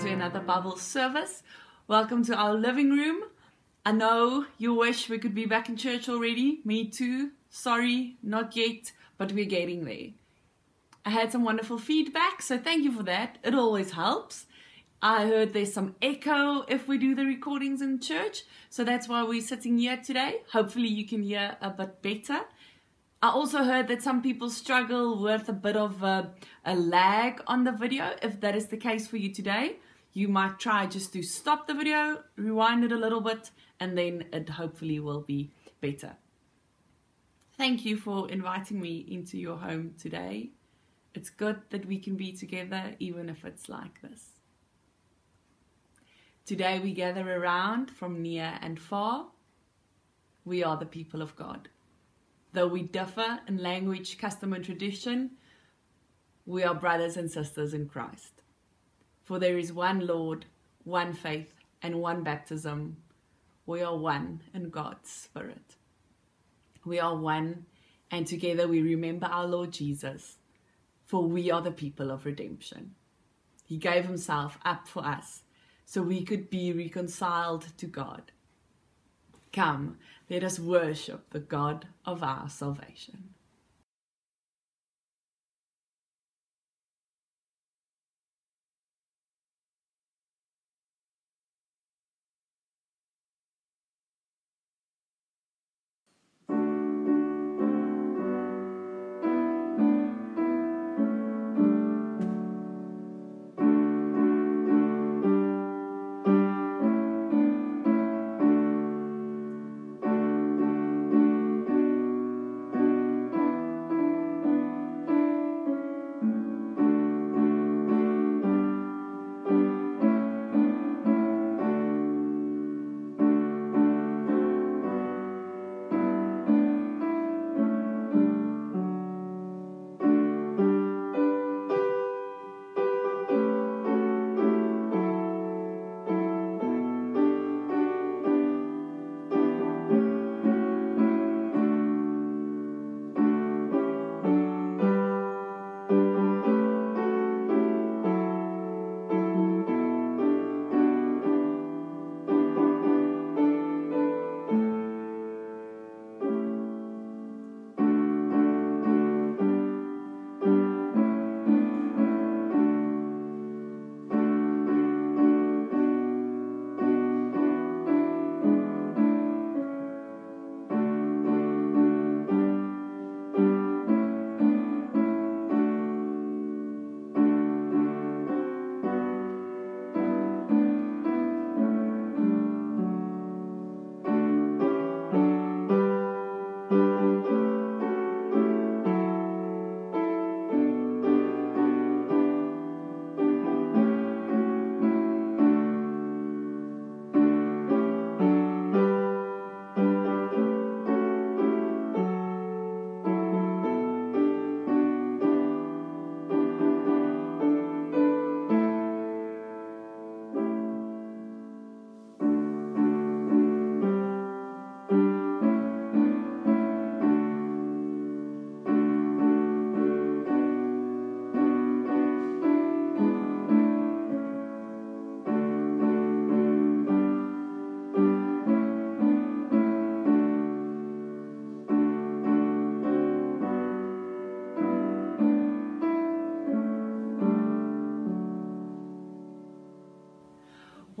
to another Bible service. Welcome to our living room. I know you wish we could be back in church already. Me too. Sorry, not yet, but we're getting there. I had some wonderful feedback, so thank you for that. It always helps. I heard there's some echo if we do the recordings in church, so that's why we're sitting here today. Hopefully, you can hear a bit better. I also heard that some people struggle with a bit of a, a, lag on the video. If that is the case for you today, you might try just to stop the video, rewind it a little bit, and then it hopefully will be better. Thank you for inviting me into your home today. It's good that we can be together, even if it's like this. Today we gather around from near and far. We are the people of God. Though we differ in language, custom, and tradition, we are brothers and sisters in Christ. For there is one Lord, one faith, and one baptism. We are one in God's Spirit. We are one, and together we remember our Lord Jesus, for we are the people of redemption. He gave himself up for us so we could be reconciled to God. Come, let us worship the God of our salvation.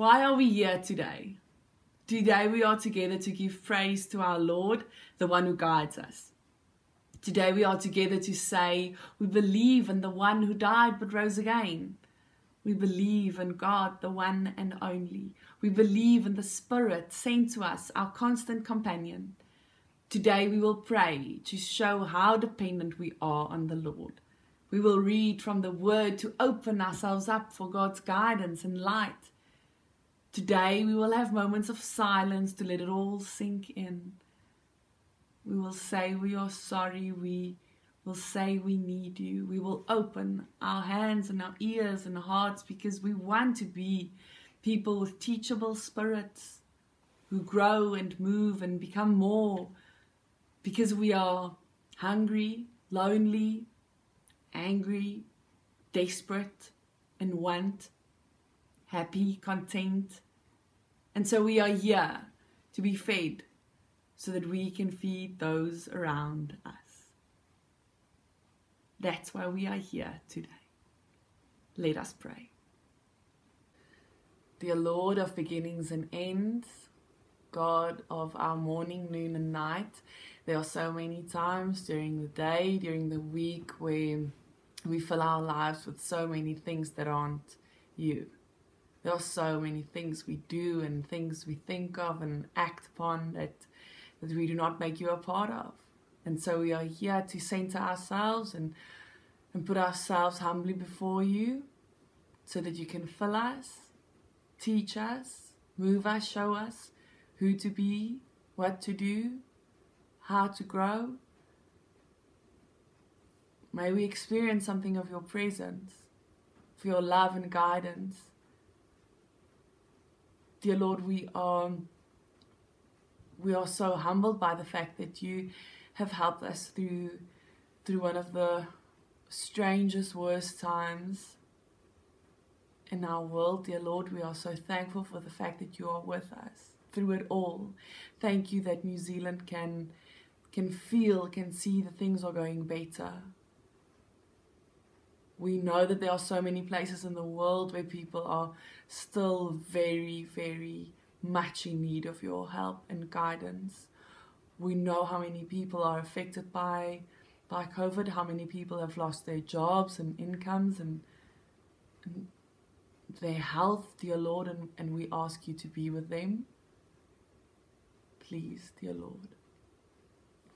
Why are we here today? Today we are together to give praise to our Lord, the one who guides us. Today we are together to say we believe in the one who died but rose again. We believe in God, the one and only. We believe in the Spirit sent to us, our constant companion. Today we will pray to show how dependent we are on the Lord. We will read from the Word to open ourselves up for God's guidance and light. Today we will have moments of silence to let it all sink in. We will say we are sorry. We will say we need you. We will open our hands and our ears and hearts because we want to be people with teachable spirits who grow and move and become more because we are hungry, lonely, angry, desperate, and want happy, content. And so we are here to be fed so that we can feed those around us. That's why we are here today. Let us pray. Dear Lord of beginnings and ends, God of our morning, noon, and night, there are so many times during the day, during the week, where we fill our lives with so many things that aren't you. There are so many things we do and things we think of and act upon that, that we do not make you a part of. And so we are here to center ourselves and, and put ourselves humbly before you so that you can fill us, teach us, move us, show us who to be, what to do, how to grow. May we experience something of your presence, for your love and guidance. Dear Lord, we are we are so humbled by the fact that you have helped us through through one of the strangest, worst times in our world. Dear Lord, we are so thankful for the fact that you are with us through it all. Thank you that New Zealand can can feel, can see that things are going better. We know that there are so many places in the world where people are still very, very much in need of your help and guidance. We know how many people are affected by by COVID, how many people have lost their jobs and incomes and, and their health, dear Lord, and, and we ask you to be with them. Please, dear Lord.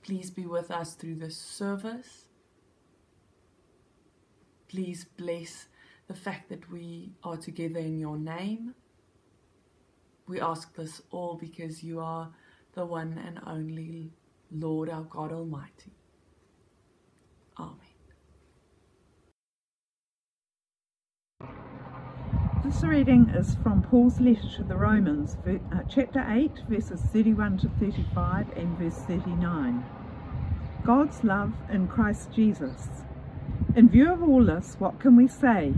Please be with us through this service. Please bless the fact that we are together in your name. We ask this all because you are the one and only Lord our God Almighty. Amen. This reading is from Paul's letter to the Romans, uh, chapter 8, verses 31 to 35 and verse 39. God's love in Christ Jesus. In view of all this, what can we say?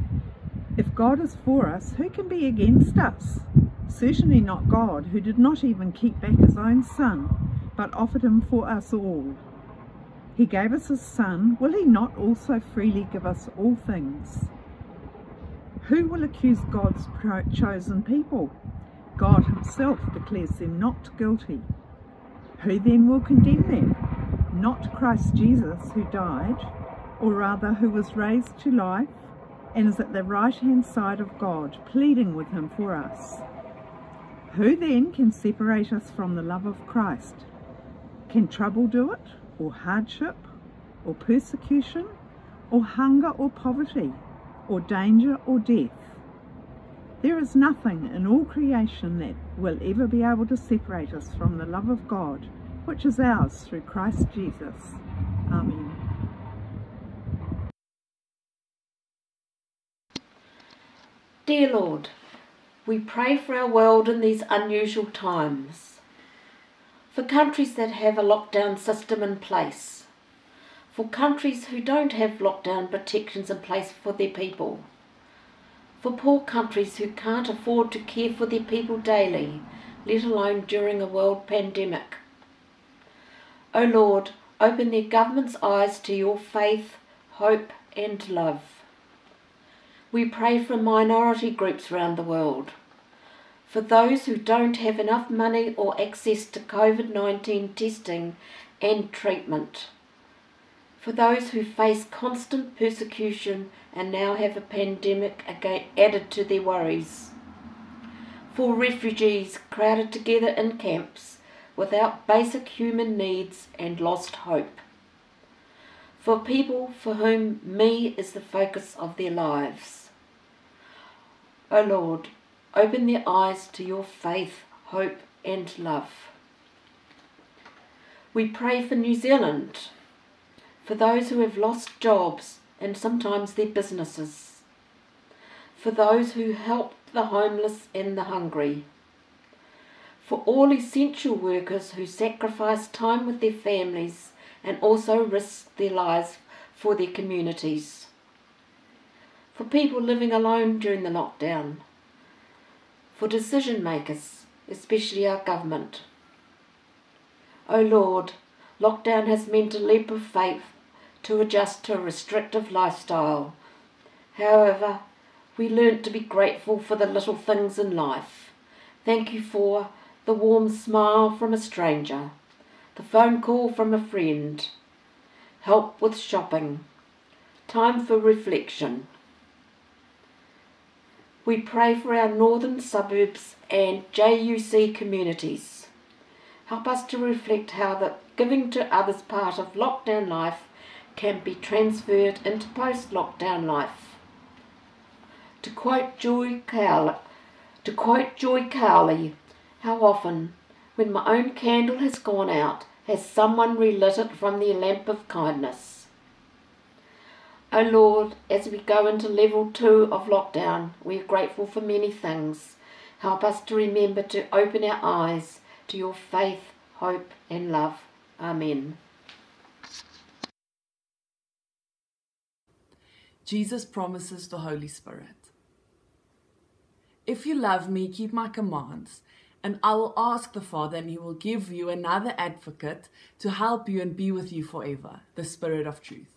If God is for us, who can be against us? Certainly not God, who did not even keep back his own Son, but offered him for us all. He gave us his Son, will he not also freely give us all things? Who will accuse God's chosen people? God himself declares them not guilty. Who then will condemn them? Not Christ Jesus who died, or rather who was raised to life and is at the right hand side of God, pleading with him for us. Who then can separate us from the love of Christ? Can trouble do it, or hardship, or persecution, or hunger or poverty? or danger or death. There is nothing in all creation that will ever be able to separate us from the love of God, which is ours through Christ Jesus. Amen. Dear Lord, we pray for our world in these unusual times, for countries that have a lockdown system in place for countries who don't have lockdown protections in place for their people, for poor countries who can't afford to care for their people daily, let alone during a world pandemic. O Lord, open their government's eyes to your faith, hope and love. We pray for minority groups around the world, for those who don't have enough money or access to COVID 19 testing and treatment. For those who face constant persecution and now have a pandemic added to their worries, for refugees crowded together in camps without basic human needs and lost hope, for people for whom me is the focus of their lives. O Lord, open their eyes to your faith, hope and love. We pray for New Zealand for those who have lost jobs and sometimes their businesses, for those who help the homeless and the hungry, for all essential workers who sacrifice time with their families and also risk their lives for their communities, for people living alone during the lockdown, for decision makers, especially our government. O oh Lord, lockdown has meant a leap of faith to adjust to a restrictive lifestyle. However, we learnt to be grateful for the little things in life. Thank you for the warm smile from a stranger, the phone call from a friend, help with shopping, time for reflection. We pray for our northern suburbs and JUC communities. Help us to reflect how the giving to others part of lockdown life can be transferred into post-lockdown life. To quote Joy Cowley, to quote Joy how often, when my own candle has gone out, has someone relit it from their lamp of kindness? O oh Lord, as we go into level two of lockdown, we are grateful for many things. Help us to remember to open our eyes to your faith, hope, and love. Amen. Jesus promises the Holy Spirit. If you love me, keep my commands, and I will ask the Father, and he will give you another advocate to help you and be with you forever, the Spirit of truth.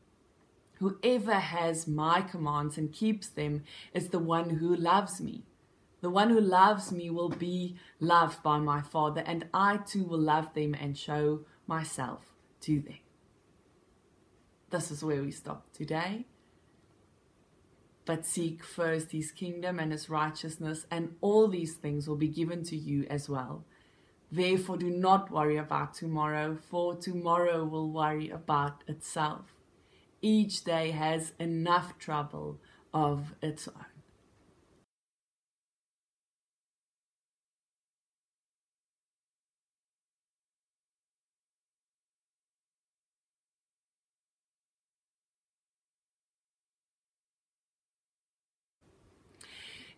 Whoever has my commands and keeps them is the one who loves me. The one who loves me will be loved by my Father, and I too will love them and show myself to them. This is where we stop today. But seek first his kingdom and his righteousness, and all these things will be given to you as well. Therefore, do not worry about tomorrow, for tomorrow will worry about itself. Each day has enough trouble of its own.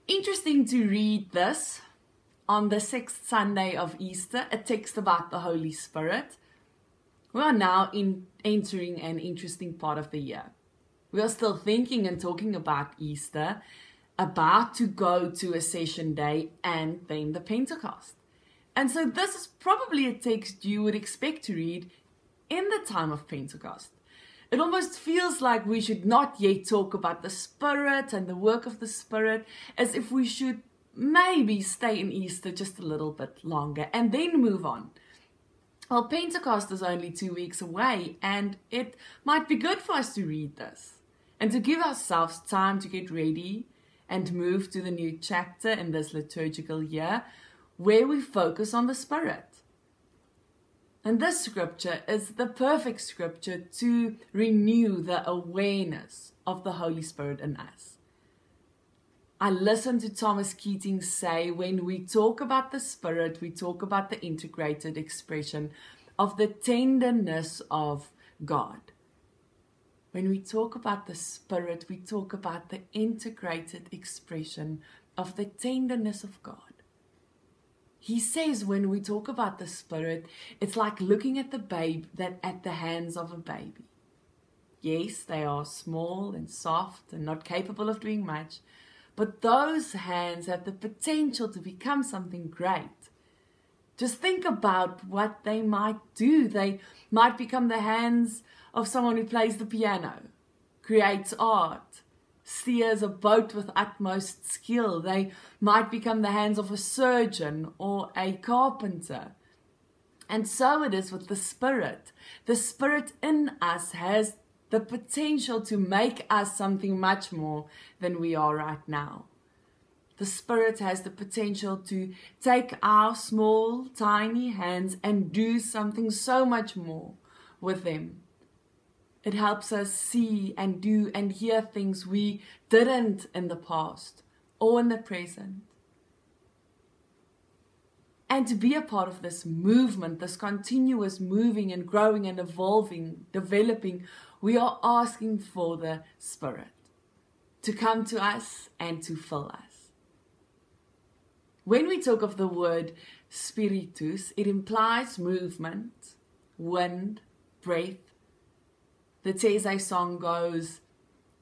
Interesting to read this on the sixth Sunday of Easter, a text about the Holy Spirit. We are now in entering an interesting part of the year. We are still thinking and talking about Easter, about to go to Ascension Day and then the Pentecost. And so this is probably a text you would expect to read in the time of Pentecost. It almost feels like we should not yet talk about the Spirit and the work of the Spirit, as if we should maybe stay in Easter just a little bit longer and then move on. Well, Pentecost is only two weeks away, and it might be good for us to read this and to give ourselves time to get ready and move to the new chapter in this liturgical year where we focus on the Spirit. And this scripture is the perfect scripture to renew the awareness of the Holy Spirit in us. I listened to Thomas Keating say when we talk about the Spirit, we talk about the integrated expression of the tenderness of God. When we talk about the Spirit, we talk about the integrated expression of the tenderness of God. He says when we talk about the Spirit, it's like looking at the babe that at the hands of a baby. Yes, they are small and soft and not capable of doing much, but those hands have the potential to become something great. Just think about what they might do. They might become the hands of someone who plays the piano, creates art, steers a boat with utmost skill. They might become the hands of a surgeon or a carpenter. And so it is with the Spirit. The Spirit in us has the potential to make us something much more than we are right now. The Spirit has the potential to take our small, tiny hands and do something so much more with them. It helps us see and do and hear things we didn't in the past or in the present. And to be a part of this movement, this continuous moving and growing and evolving, developing, we are asking for the Spirit to come to us and to fill us. When we talk of the word spiritus, it implies movement, wind, breath. The Taizé song goes,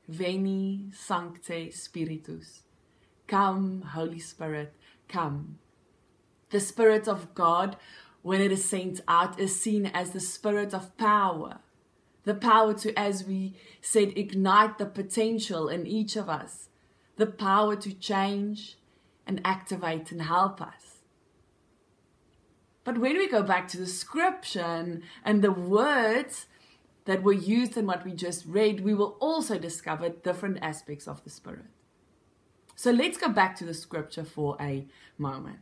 Veni Sancte Spiritus. Come, Holy Spirit, come. The Spirit of God, when it is sent out, is seen as the Spirit of power. The power to, as we said, ignite the potential in each of us. The power to change and activate and help us. But when we go back to the scripture and, the words that were used in what we just read, we will also discover different aspects of the Spirit. So let's go back to the scripture for a moment.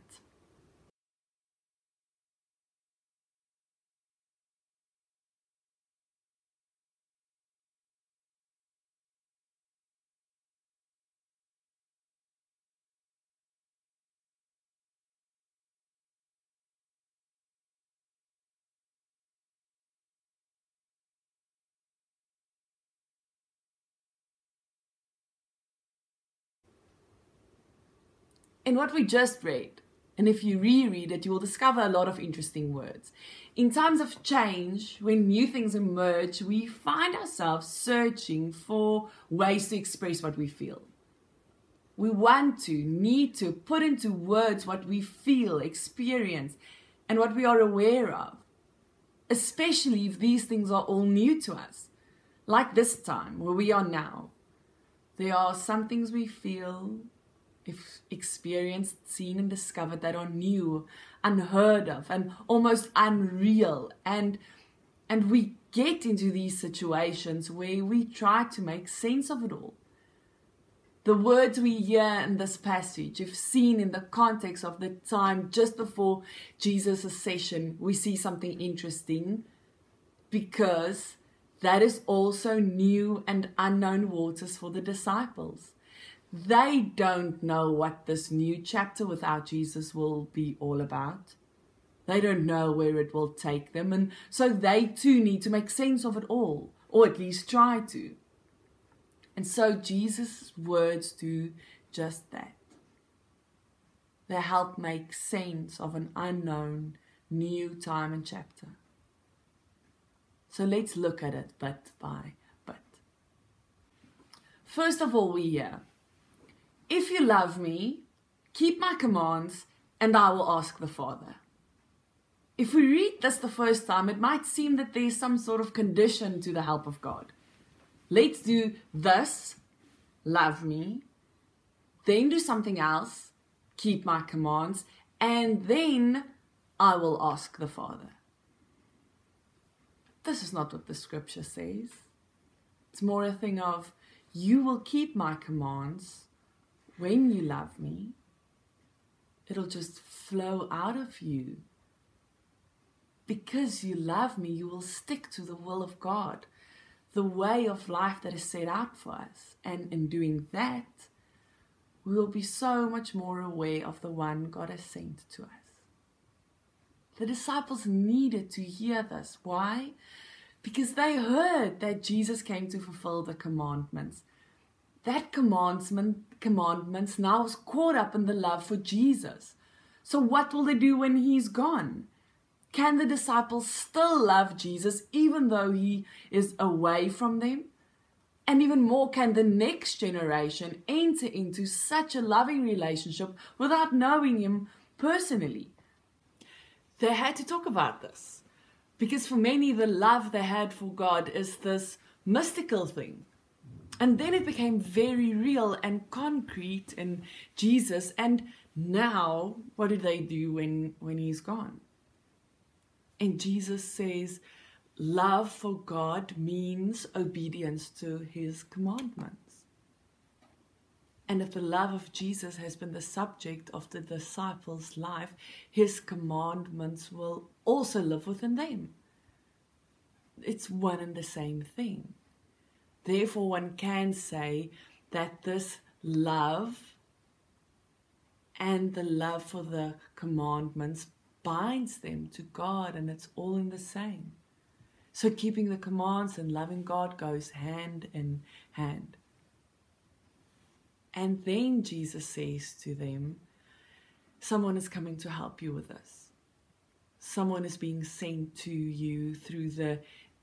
In what we just read, and if you reread it, you will discover a lot of interesting words. In times of change, when new things emerge, we find ourselves searching for ways to express what we feel. We want to, need to put into words what we feel, experience, and what we are aware of, especially if these things are all new to us, like this time where we are now. There are some things we feel, experienced, seen, and discovered that are new, unheard of, and almost unreal. And and we get into these situations where we try to make sense of it all. The words we hear in this passage, if seen in the context of the time just before Jesus' ascension, we see something interesting because that is also new and unknown waters for the disciples they don't know what this new chapter without Jesus will be all about. They don't know where it will take them, and so they too need to make sense of it all, or at least try to. And so Jesus' words do just that. They help make sense of an unknown new time and chapter. So let's look at it bit by bit. First of all, we hear if you love me, keep my commands, and I will ask the Father. If we read this the first time, it might seem that there's some sort of condition to the help of God. Let's do this, love me, then do something else, keep my commands, and then I will ask the Father. This is not what the scripture says. It's more a thing of, you will keep my commands when you love me, it'll just flow out of you. Because you love me, you will stick to the will of God, the way of life that is set out for us. And in doing that, we will be so much more aware of the one God has sent to us. The disciples needed to hear this. Why? Because they heard that Jesus came to fulfill the commandments that commandment, commandments now is caught up in the love for Jesus. So, what will they do when he's gone? Can the disciples still love Jesus even though he is away from them? And even more, can the next generation enter into such a loving relationship without knowing him personally? They had to talk about this because for many, the love they had for God is this mystical thing. And then it became very real and concrete in Jesus. And now, what do they do when, when he's gone? And Jesus says, love for God means obedience to his commandments. And if the love of Jesus has been the subject of the disciples' life, his commandments will also live within them. It's one and the same thing. Therefore, one can say that this love and the love for the commandments binds them to God and it's all in the same. So keeping the commands and loving God goes hand in hand. And then Jesus says to them, Someone is coming to help you with this. Someone is being sent to you through the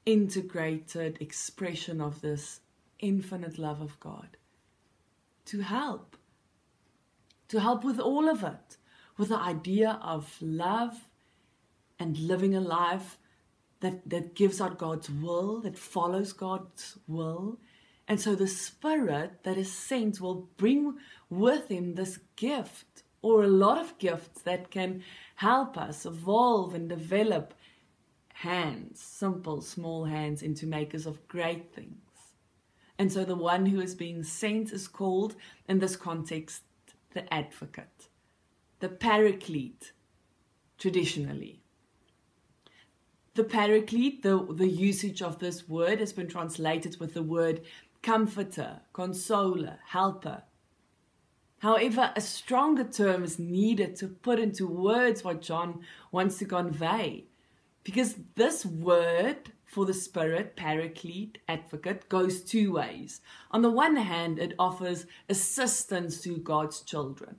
integrated expression of this infinite love of God to help. To help with all of it, with the idea of love and living a life that, that gives out God's will, that follows God's will. And so the Spirit that is sent will bring with him this gift or a lot of gifts that can help us evolve and develop hands, simple, small hands, into makers of great things. And so the one who is being sent is called, in this context, the advocate, the paraclete, traditionally. The paraclete, the, the usage of this word has been translated with the word comforter, consoler, helper. However, a stronger term is needed to put into words what John wants to convey. Because this word for the Spirit, paraclete, advocate, goes two ways. On the one hand, it offers assistance to God's children.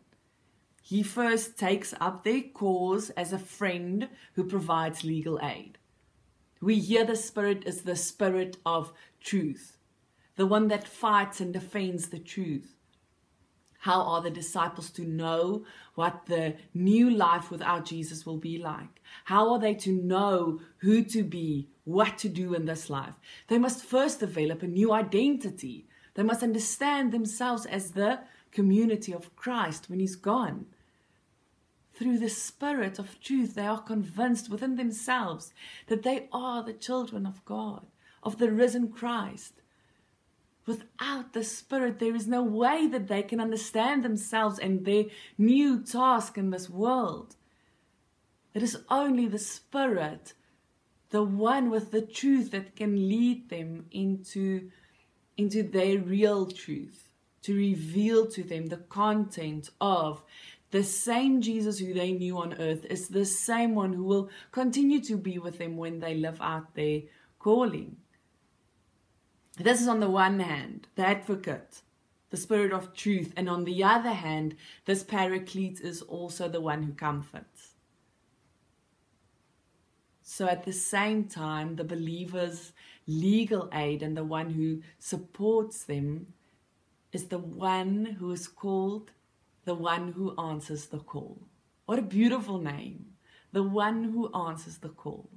He first takes up their cause as a friend who provides legal aid. We hear the Spirit is the Spirit of truth, the one that fights and defends the truth. How are the disciples to know what the new life without Jesus will be like? How are they to know who to be, what to do in this life? They must first develop a new identity. They must understand themselves as the community of Christ when He's gone through the Spirit of truth, they are convinced within themselves that they are the children of God, of the risen Christ. Without the Spirit, there is no way that they can understand themselves and their new task in this world. It is only the Spirit, the one with the truth, that can lead them into, into their real truth, to reveal to them the content of the same Jesus who they knew on earth is the same one who will continue to be with them when they live out their calling. This is on the one hand, the advocate, the spirit of truth, and on the other hand, this paraclete is also the one who comforts. So at the same time, the believer's legal aid and the one who supports them is the one who is called the one who answers the call. What a beautiful name. The one who answers the call.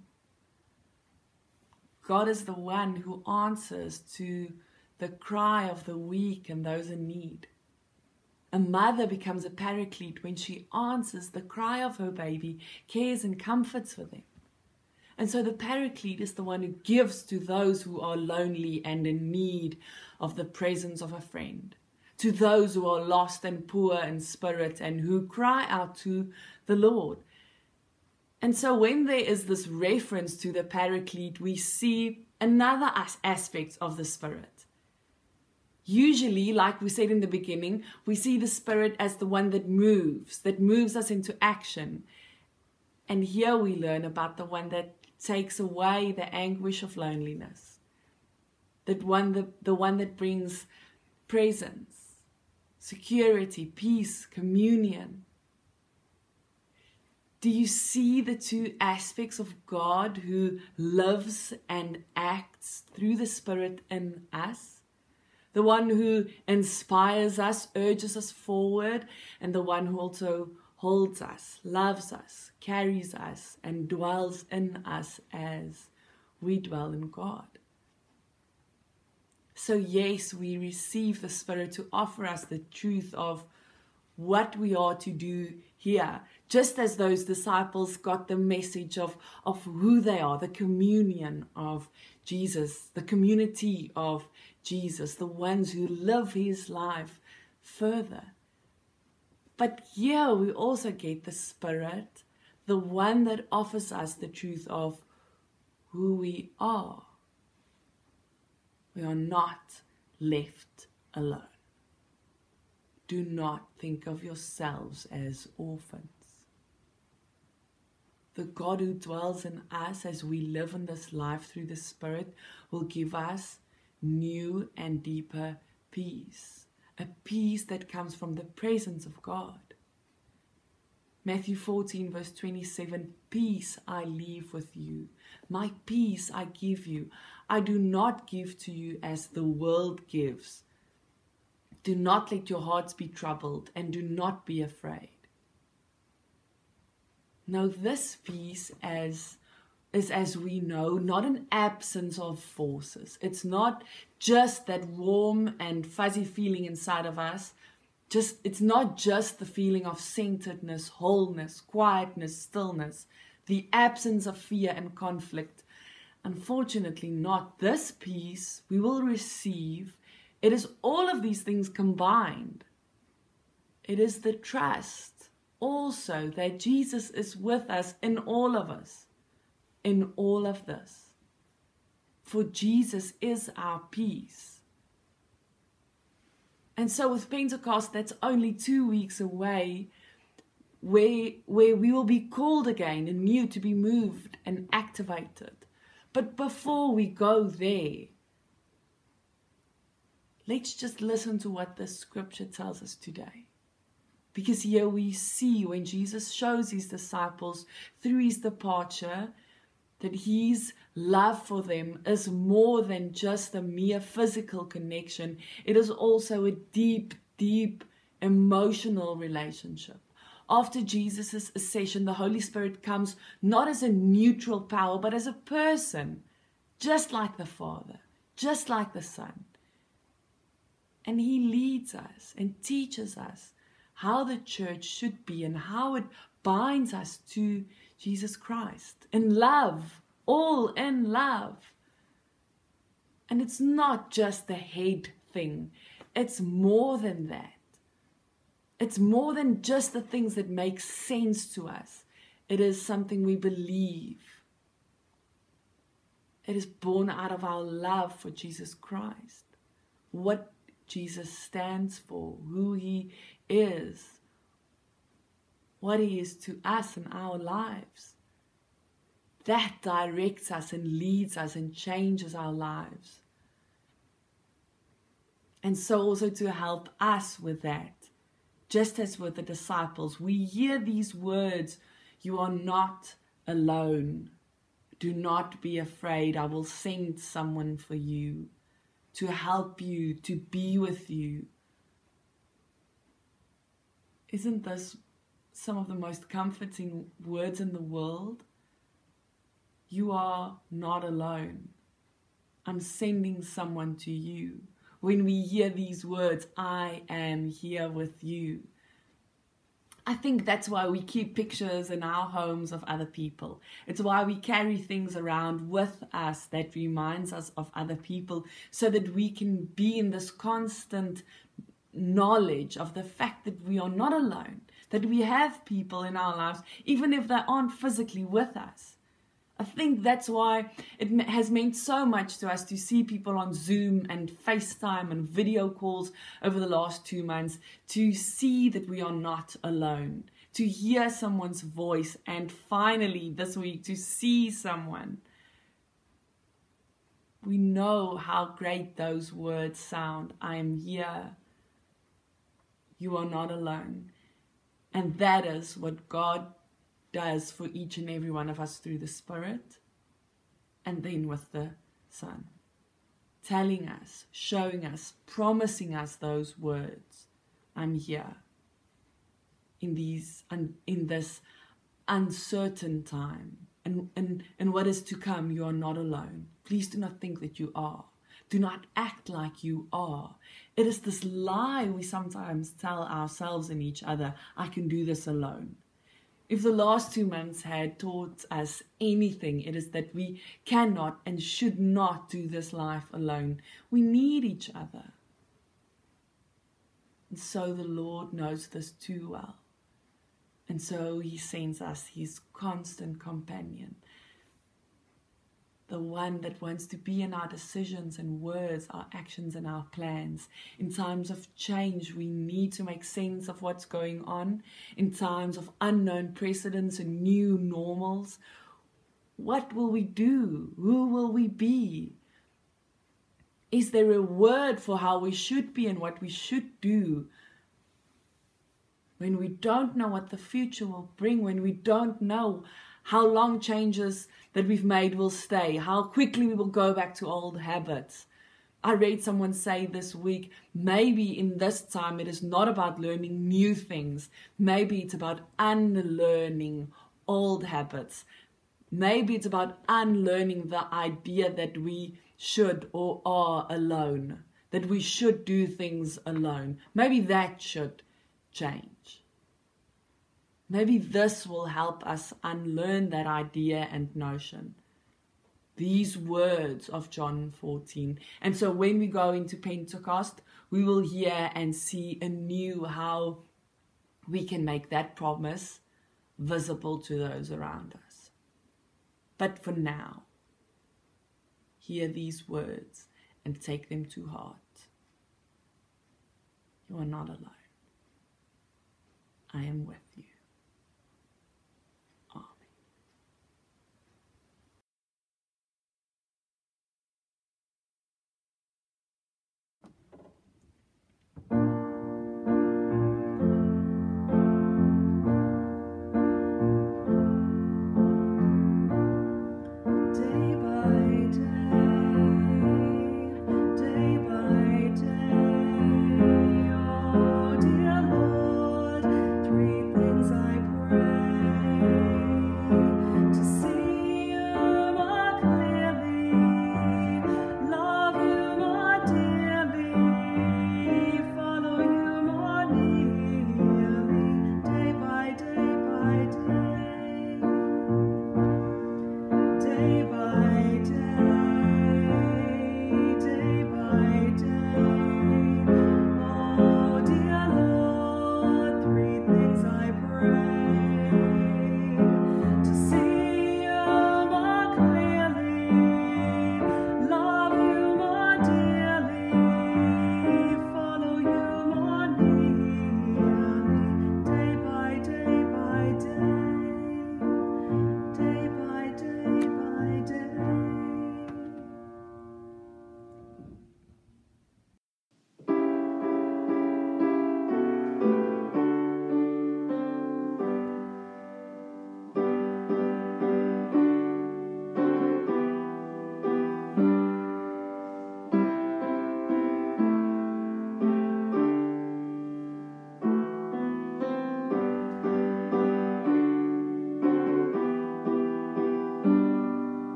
God is the one who answers to the cry of the weak and those in need. A mother becomes a paraclete when she answers the cry of her baby, cares and comforts for them. And so the paraclete is the one who gives to those who are lonely and in need of the presence of a friend to those who are lost and poor in spirit and who cry out to the Lord. And so, when there is this reference to the Paraclete, we see another as- aspect of the Spirit. Usually, like we said in the beginning, we see the Spirit as the one that moves, that moves us into action. And here we learn about the one that takes away the anguish of loneliness, that one, the, the one that brings presence security, peace, communion. Do you see the two aspects of God who lives and acts through the Spirit in us? The one who inspires us, urges us forward, and the one who also holds us, loves us, carries us, and dwells in us as we dwell in God. So, yes, we receive the Spirit to offer us the truth of what we are to do here, just as those disciples got the message of, of who they are, the communion of Jesus, the community of Jesus, the ones who live his life further. But here we also get the Spirit, the one that offers us the truth of who we are. We are not left alone. Do not think of yourselves as orphans. the God who dwells in us as we live in this life through the Spirit will give us new and deeper peace. A peace that comes from the presence of God. Matthew 14, verse 27 Peace I leave with you, my peace I give you. I do not give to you as the world gives. Do not let your hearts be troubled, and do not be afraid. Now, this peace as is, as we know, not an absence of forces. It's not just that warm and fuzzy feeling inside of us. Just it's not just the feeling of centeredness, wholeness, quietness, stillness, the absence of fear and conflict. Unfortunately, not this peace we will receive. It is all of these things combined. It is the trust also that Jesus is with us in all of us, in all of this. For Jesus is our peace. And so with Pentecost, that's only two weeks away, where, where we will be called again and new to be moved and activated. But before we go there, let's just listen to what the scripture tells us today. Because here we see when Jesus shows his disciples through his departure that his love for them is more than just a mere physical connection, it is also a deep, deep emotional relationship. After Jesus' ascension, the Holy Spirit comes not as a neutral power, but as a person, just like the Father, just like the Son. And He leads us and teaches us how the church should be and how it binds us to Jesus Christ in love, all in love. And it's not just the head thing, it's more than that. It's more than just the things that make sense to us. It is something we believe. It is born out of our love for Jesus Christ. What Jesus stands for, who he is, what He is to us in our lives. That directs us and leads us and changes our lives. And so, also to help us with that, just as with the disciples, we hear these words You are not alone. Do not be afraid. I will send someone for you to help you, to be with you. Isn't this some of the most comforting words in the world? You are not alone. I'm sending someone to you. When we hear these words, I am here with you. I think that's why we keep pictures in our homes of other people. It's why we carry things around with us that reminds us of other people so that we can be in this constant knowledge of the fact that we are not alone, that we have people in our lives, even if they aren't physically with us. I think that's why it has meant so much to us to see people on Zoom and FaceTime and video calls over the last two months, to see that we are not alone, to hear someone's voice, and finally this week to see someone. We know how great those words sound. I am here. You are not alone. And that is what God does for each and every one of us through the Spirit and then with the Son. Telling us, showing us, promising us those words. I'm here. In these in this uncertain time. And, and, and what is to come, you are not alone. Please do not think that you are. Do not act like you are. It is this lie we sometimes tell ourselves and each other I can do this alone. If the last two months had taught us anything, it is that we cannot and should not do this life alone. We need each other. And so the Lord knows this too well. And so he sends us his constant companion, the one that wants to be in our decisions and words, our actions and our plans. In times of change, we need to make sense of what's going on. In times of unknown precedents and new normals, what will we do? Who will we be? Is there a word for how we should be and what we should do? When we don't know what the future will bring, when we don't know how long changes that we've made will stay, how quickly we will go back to old habits. I read someone say this week maybe in this time it is not about learning new things, maybe it's about unlearning old habits. Maybe it's about unlearning the idea that we should or are alone, that we should do things alone. Maybe that should change. Maybe this will help us unlearn that idea and notion. These words of John 14. And so when we go into Pentecost, we will hear and see anew how we can make that promise visible to those around us. But for now, hear these words and take them to heart. You are not alone. I am with you.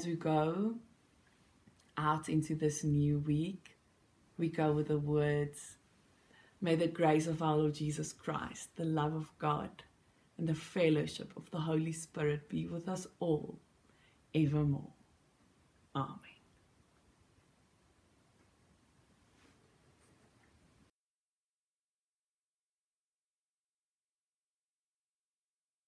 As we go out into this new week, we go with the words May the grace of our Lord Jesus Christ, the love of God, and the fellowship of the Holy Spirit be with us all evermore.